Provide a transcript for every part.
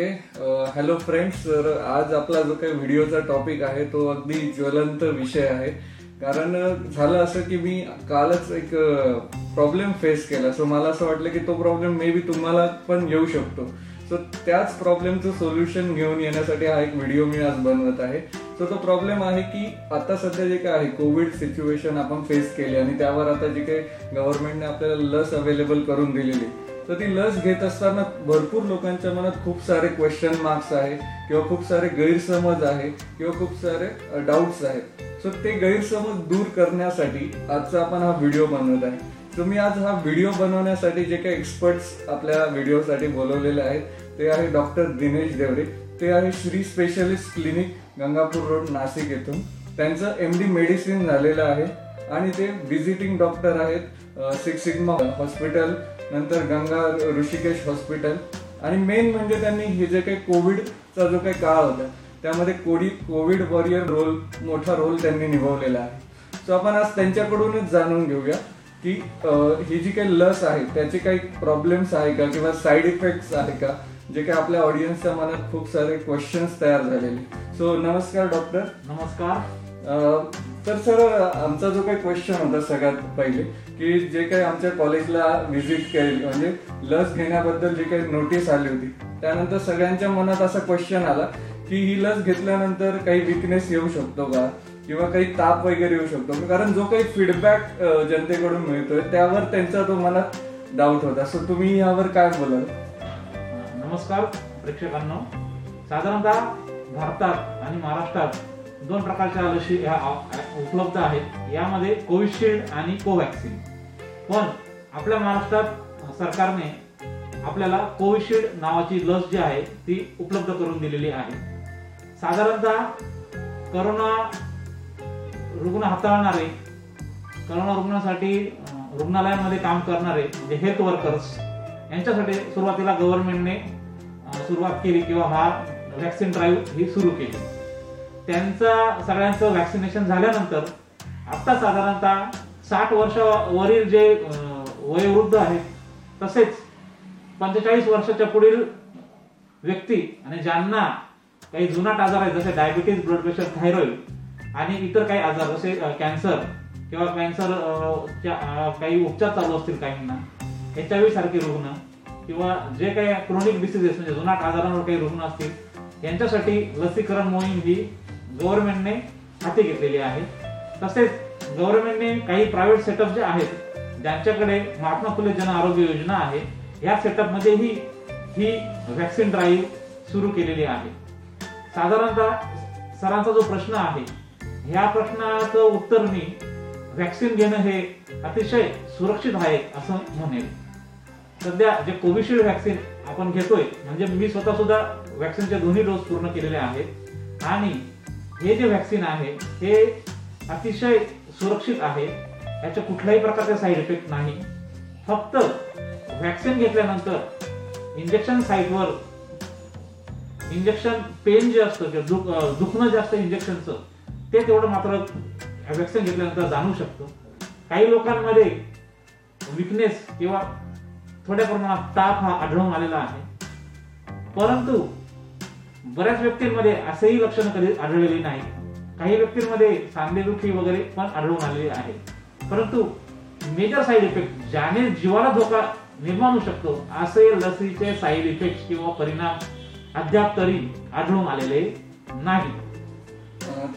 Hello friends तर आज आपला जो काही व्हिडिओचा टॉपिक आहे तो अगदी ज्वलंत विषय आहे. कारण झालं असं की मी कालच एक प्रॉब्लेम फेस केला. सो मला असं वाटलं की तो प्रॉब्लेम मे बी तुम्हाला पण येऊ शकतो. सो त्याच प्रॉब्लेमचं सोल्युशन घेऊन येण्यासाठी हा एक व्हिडिओ मी आज बनवत आहे. सो तो प्रॉब्लेम आहे की आता सध्या जे काय आहे कोविड सिच्युएशन आपण फेस केली आणि त्यावर आता जे काही गव्हर्नमेंटने आपल्याला लस अवेलेबल करून दिलेली तर ती लस घेत असताना भरपूर लोकांच्या मनात खूप सारे क्वेश्चन मार्क्स आहे किंवा खूप सारे गैरसमज आहे किंवा खूप सारे डाऊट्स आहेत. सो ते गैरसमज दूर करण्यासाठी आजचा आपण हा व्हिडिओ बनवत आहे. तुम्ही आज हा व्हिडिओ बनवण्यासाठी जे काही एक्सपर्ट्स आपल्या व्हिडिओसाठी बोलवलेले आहेत ते आहे डॉक्टर दिनेश देवरे ते आहे Shri specialist clinic Gangapur road Nashik येथून. त्यांचं एम डी मेडिसिन झालेलं आहे. आणि ते व्हिजिटिंग डॉक्टर आहेत सिक्स सिग्मा हॉस्पिटल नंतर गंगा ऋषिकेश हॉस्पिटल. आणि मेन म्हणजे त्यांनी हे जे काही कोविडचा जो काही काळ होता त्यामध्ये कोडी कोविड वॉरियर रोल मोठा रोल त्यांनी निभावलेला आहे. सो आपण आज त्यांच्याकडूनच जाणून घेऊया की ही जी काही लस आहे त्याचे काही प्रॉब्लेम्स आहे का किंवा साईड इफेक्ट्स आहे का जे काही आपल्या ऑडियन्सच्या मनात खूप सारे क्वेश्चन्स तयार झालेले. सो नमस्कार डॉक्टर नमस्कार. तर सर आमचा जो काही क्वेश्चन होता सगळ्यात पहिले की जे काही आमच्या कॉलेजला व्हिजिट केली म्हणजे लस घेण्याबद्दल जी काही नोटीस आली होती त्यानंतर सगळ्यांच्या मनात असा क्वेश्चन आला की ही लस घेतल्यानंतर काही विकनेस येऊ शकतो का? किंवा काही ताप वगैरे येऊ शकतो कारण जो काही फीडबॅक जनतेकडून मिळतोय त्यावर त्यांचा तो मनात डाऊट होता. सो तुम्ही यावर काय बोलाल? नमस्कार प्रेक्षकांना. साधारणतः भारतात आणि महाराष्ट्रात दोन प्रकारच्या लशी ह्या उपलब्ध आहेत. यामध्ये कोविशिल्ड आणि कोवॅक्सिन पण आपल्या महाराष्ट्रात सरकारने आपल्याला कोविशिल्ड नावाची लस जी आहे ती उपलब्ध करून दिलेली आहे. साधारणतः करोना रुग्ण हाताळणारे करोना रुग्णासाठी रुग्णालयामध्ये काम करणारे म्हणजे हेल्थ वर्कर्स यांच्यासाठी सुरुवातीला गव्हर्नमेंटने सुरुवात केली किंवा हा व्हॅक्सिन ड्राईव्ह ही सुरू केली. त्यांचा सगळ्यांचं व्हॅक्सिनेशन झाल्यानंतर आता साधारणतः साठ वर्षावरील जे वयोवृद्ध आहेत तसेच पंचेचाळीस वर्षाच्या पुढील व्यक्ती आणि ज्यांना काही जुनाट आजार आहेत जसे डायबिटीज ब्लड प्रेशर थायरॉइड आणि इतर काही आजार जसे कॅन्सर किंवा कॅन्सर काही उपचार चालू असतील काहींना एच आय व्ही सारखे रुग्ण किंवा जे काही क्रोनिक डिसिजेस म्हणजे जुनाट आजारांवर काही रुग्ण असतील यांच्यासाठी लसीकरण मोहीम ही गव्हर्नमेंटने हाती घेतलेली आहे तसेच गव्हर्नमेंटने काही प्रायव्हेट सेटअप जे आहेत ज्यांच्याकडे महात्मा फुले जन आरोग्य योजना आहे या सेटअप मध्येही ही व्हॅक्सिन ड्राईव्ह सुरू केलेली आहे. साधारणतः सरांचा जो प्रश्न आहे ह्या प्रश्नाचं उत्तर मी व्हॅक्सिन घेणं हे अतिशय सुरक्षित आहे असं म्हणेल. सध्या जे कोविशिल्ड व्हॅक्सिन आपण घेतोय म्हणजे मी स्वतः सुद्धा व्हॅक्सिनचे दोन्ही डोस पूर्ण केलेले आहेत. आणि हे जे व्हॅक्सिन आहे हे अतिशय सुरक्षित आहे. याच्या कुठल्याही प्रकारचे साईड इफेक्ट नाही. फक्त व्हॅक्सिन घेतल्यानंतर इंजेक्शन साईटवर इंजेक्शन पेन जे असतं दुखणं जे असतं इंजेक्शनचं ते तेवढं मात्र व्हॅक्सिन घेतल्यानंतर जाणू शकतो. काही लोकांमध्ये विकनेस किंवा थोड्या प्रमाणात ताप हा आढळून आलेला आहे. परंतु बऱ्याच व्यक्तींमध्ये असेही लक्षणं कधी आढळलेली नाही. काही व्यक्तींमध्ये सांधेदुखी वगैरे पण आढळून आलेली आहे. परंतु मेजर साईड इफेक्ट ज्याने जीवाला धोका निर्माण होऊ शकतो असे लसीचे साईड इफेक्ट किंवा परिणाम अद्याप तरी आढळून आलेले नाही.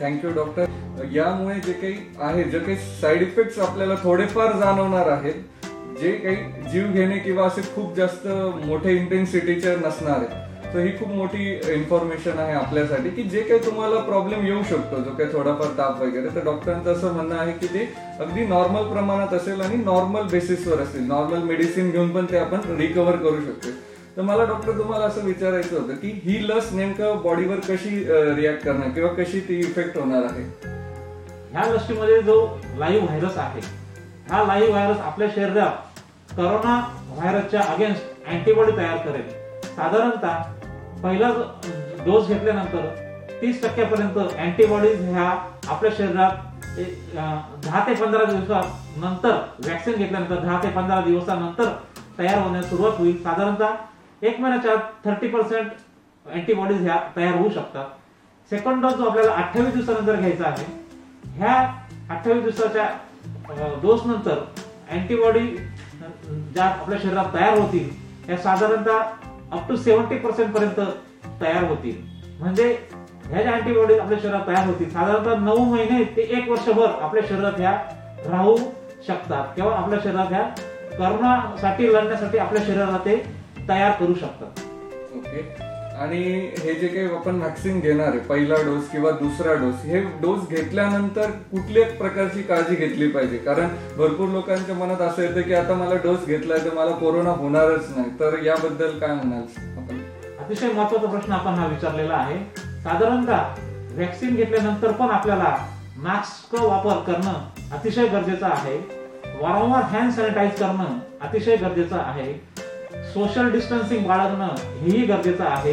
थँक्यू डॉक्टर यामुळे जे काही आहे जे काही साईड इफेक्ट आपल्याला थोडेफार जाणवणार आहेत जे काही जीव घेणे किंवा असे खूप जास्त मोठे इंटेन्सिटीचे नसणार आहेत तर ही खूप मोठी इन्फॉर्मेशन आहे आपल्यासाठी की जे काही तुम्हाला प्रॉब्लेम येऊ शकतो जो काही थोडाफार ताप वगैरे तर डॉक्टरांचं असं म्हणणं आहे की ते अगदी नॉर्मल प्रमाणात असेल आणि नॉर्मल बेसिसवर असेल. नॉर्मल मेडिसिन घेऊन पण ते आपण रिकव्हर करू शकतो. तर मला डॉक्टर तुम्हाला असं विचारायचं होतं की ही लस नेमकं बॉडीवर कशी रिॲक्ट करणार किंवा कशी ती इफेक्ट होणार आहे? ह्या लसीमध्ये जो लाईव्ह व्हायरस आहे हा लाईव्ह व्हायरस आपल्या शरीरात करोना व्हायरसच्या अगेन्स्ट अँटीबॉडी तयार करेल. साधारणतः पहिला डोस घेतल्यानंतर तीस टक्क्यापर्यंत अँटीबॉडीज ह्या आपल्या शरीरात दहा ते पंधरा दिवसानंतर व्हॅक्सिन घेतल्यानंतर दहा ते पंधरा दिवसानंतर तयार होण्यास सुरुवात होईल. साधारणतः एक महिन्याच्या थर्टी पर्सेंट अँटीबॉडीज ह्या तयार होऊ शकतात. सेकंड डोस जो आपल्याला अठ्ठावीस दिवसानंतर घ्यायचा आहे ह्या अठ्ठावीस दिवसाच्या डोस नंतर अँटीबॉडी ज्या आपल्या शरीरात तयार होतील या साधारणतः अप टू सेव्हन्टी पर्सेंट पर्यंत तयार होतील. म्हणजे ह्या ज्या अँटीबॉडीज आपल्या शरीरात तयार होतील साधारणतः नऊ महिने ते एक वर्षभर आपल्या शरीरात ह्या राहू शकतात किंवा आपल्या शरीरात ह्या करोनासाठी लढण्यासाठी आपल्या शरीराला ते तयार करू शकतात. ओके आणि हे जे काही आपण व्हॅक्सिन घेणार आहे पहिला डोस किंवा दुसरा डोस हे डोस घेतल्यानंतर कुठल्या प्रकारची काळजी घेतली पाहिजे? कारण भरपूर लोकांच्या मनात असं येतं की आता मला डोस घेतलाय तर मला कोरोना होणारच नाही. तर याबद्दल काय म्हणाल आपण? अतिशय महत्त्वाचा प्रश्न आपण हा विचारलेला आहे. साधारणतः व्हॅक्सिन घेतल्यानंतर पण आपल्याला मास्कचा वापर करणं अतिशय गरजेचं आहे. वारंवार हँड सॅनिटाईज करणं अतिशय गरजेचं आहे. सोशल डिस्टन्सिंग बाळगणं हेही गरजेचं आहे.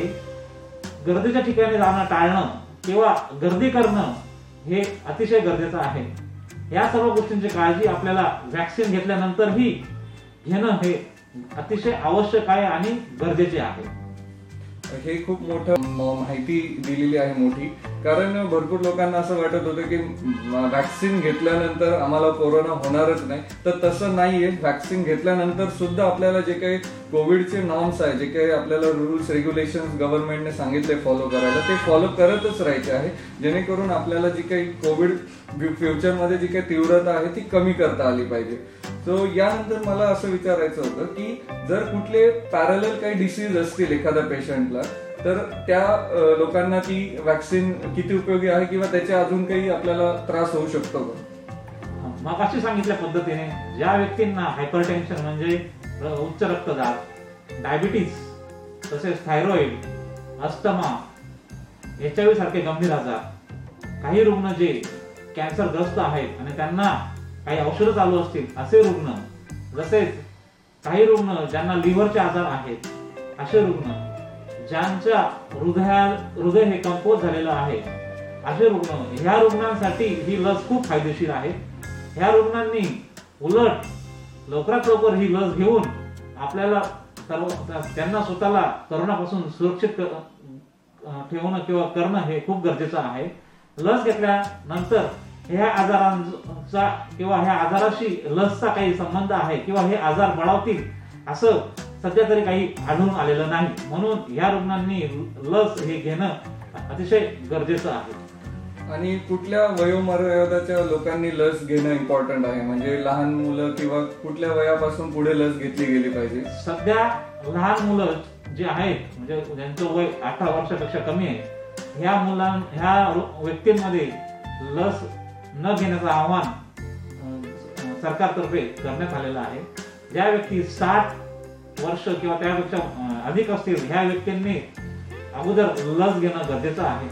गर्दीच्या ठिकाणी जाणं टाळणं किंवा गर्दी करणं हे अतिशय गरजेचं आहे. या सर्व गोष्टींची काळजी आपल्याला व्हॅक्सिन घेतल्यानंतरही घेणं हे अतिशय आवश्यक आहे आणि गरजेचे आहे. हे खूप मोठं माहिती दिलेली आहे मोठी. कारण भरपूर लोकांना असं वाटत होतं की व्हॅक्सिन घेतल्यानंतर आम्हाला कोरोना होणारच नाही. तर तसं नाहीये. व्हॅक्सिन घेतल्यानंतर सुद्धा आपल्याला जे काही कोविडचे नॉर्म्स आहे जे काही आपल्याला रुल्स रेग्युलेशन गव्हर्नमेंटने सांगितले फॉलो करायला ते फॉलो करतच राहायचे आहे. जेणेकरून आपल्याला जी काही कोविड फ्युचरमध्ये जी काही तीव्रता आहे ती कमी करता आली पाहिजे. सो यानंतर मला असं विचारायचं होतं की जर कुठले पॅरल काही डिसीज असतील एखाद्या पेशंटला तर त्या लोकांना ती व्हॅक्सिन किती उपयोगी आहे किंवा त्याचे अजून काही आपल्याला त्रास होऊ शकतो मग अशी सांगितल्या पद्धतीने ज्या व्यक्तींना हायपरटेन्शन म्हणजे उच्च रक्तदाब डायबिटीस तसेच थायरॉइड अस्थमा एच आय सारखे गंभीर आजार काही रुग्ण जे कॅन्सरग्रस्त आहेत आणि त्यांना काही औषधं चालू असतील असे रुग्ण तसेच काही रुग्ण ज्यांना लिव्हरचे आजार आहेत असे रुग्ण ज्यांच्या हृदया हृदय हे कंपोज झालेलं आहे असे रुग्ण ह्या रुग्णांसाठी ही लस खूप फायदेशीर आहे. ह्या रुग्णांनी उलट लवकरात लवकर ही लस घेऊन आपल्याला सर्व त्यांना स्वतःला करोनापासून सुरक्षित ठेवणं किंवा करणं हे खूप गरजेचं आहे. लस घेतल्यानंतर ह्या आजारांचा किंवा ह्या आजाराशी लसचा काही संबंध आहे किंवा हे आजार बळावतील असं सध्या तरी काही आढळून आलेलं नाही. म्हणून या रुग्णांनी लस हे घेणं अतिशय गरजेचं आहे. आणि कुठल्या वयोमर्यादाच्या लोकांनी लस घेणं इम्पॉर्टंट आहे? म्हणजे लहान मुलं किंवा कुठल्या वयापासून पुढे लस घेतली गेली पाहिजे? सध्या लहान मुलं जे आहेत म्हणजे ज्यांचं वय अठरा वर्षापेक्षा कमी आहे ह्या मुलां ह्या व्यक्तींमध्ये लस न घेण्याचं आव्हान सरकारतर्फे करण्यात आलेलं आहे. ज्या व्यक्ती साठ वर्ष किंवा त्यापेक्षा अधिक असतील ह्या व्यक्तींनी अगोदर लस घेणं गरजेचं आहे.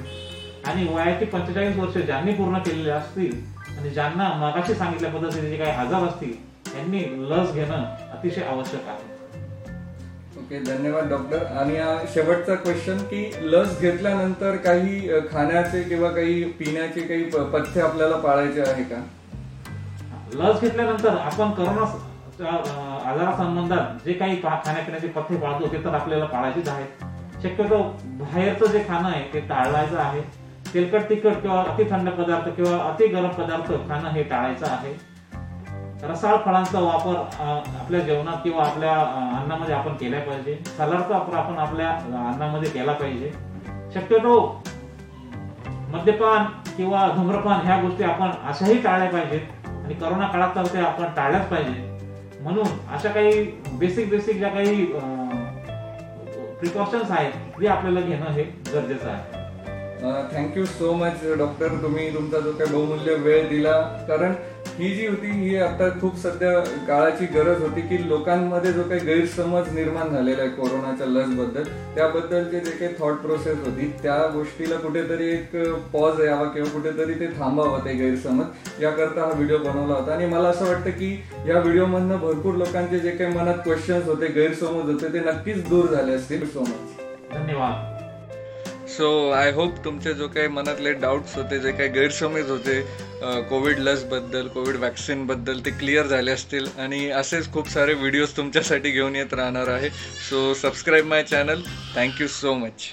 आणि वयाची पंचेचाळीस वर्ष ज्यांनी पूर्ण केलेली असतील आणि ज्यांना मगाशी सांगितल्या पद्धतीने जे काही आजार असतील त्यांनी लस घेणं अतिशय आवश्यक आहे. ओके धन्यवाद डॉक्टर. आणि शेवटचा क्वेश्चन की लस घेतल्यानंतर काही खाण्याचे किंवा काही पिण्याचे काही पथ्य आपल्याला पाळायचे आहे का? लस घेतल्यानंतर आपण करोना आजारासंबंधात जे काही खाण्यापिण्याचे पथ्य पाळतो ते तर आपल्याला पाळायचेच आहेत. शक्यतो बाहेरचं जे खाणं आहे ते टाळायचं आहे. तेलकट तिखट किंवा अति थंड पदार्थ किंवा अति गरम पदार्थ खाणं हे टाळायचं आहे. रसाळ फळांचा वापर आपल्या जेवणात किंवा आपल्या अन्नामध्ये आपण केला पाहिजे. सलाडचा वापर आपण आपल्या अन्नामध्ये केला पाहिजे. शक्यतो मद्यपान किंवा धूम्रपान ह्या गोष्टी आपण अशाही टाळल्या पाहिजेत. आणि करोना काळात तर ते आपण टाळल्याच पाहिजे म्हणून अशा काही बेसिक बेसिक ज्या काही प्रिकॉशन्स आहेत ते आपल्याला घेणं हे गरजेचं आहे. थँक्यू सो मच डॉक्टर तुम्ही तुमचा जो काही बहुमूल्य वेळ दिला. कारण ही जी होती ही आता खूप सध्या काळाची गरज होती की लोकांमध्ये जो काही गैरसमज निर्माण झालेला आहे कोरोनाच्या लसबद्दल त्याबद्दलचे जे काही थॉट प्रोसेस होती त्या गोष्टीला कुठेतरी एक पॉज यावा किंवा कुठेतरी ते थांबावं ते गैरसमज. याकरता हा व्हिडिओ बनवला होता. आणि मला असं वाटतं की या व्हिडिओमधनं भरपूर लोकांचे जे काही मनात क्वेश्चन्स होते गैरसमज होते ते नक्कीच दूर झाले असतील. सो मच धन्यवाद. सो आय होप तुमचे जो काही मनातले डाऊट्स होते जे काही गैरसमज होते कोविड लसबद्दल कोविड वॅक्सिनबद्दल ते क्लिअर झाले असतील. आणि असेच खूप सारे व्हिडिओज तुमच्यासाठी घेऊन येत राहणार आहे. So subscribe my channel thank you so much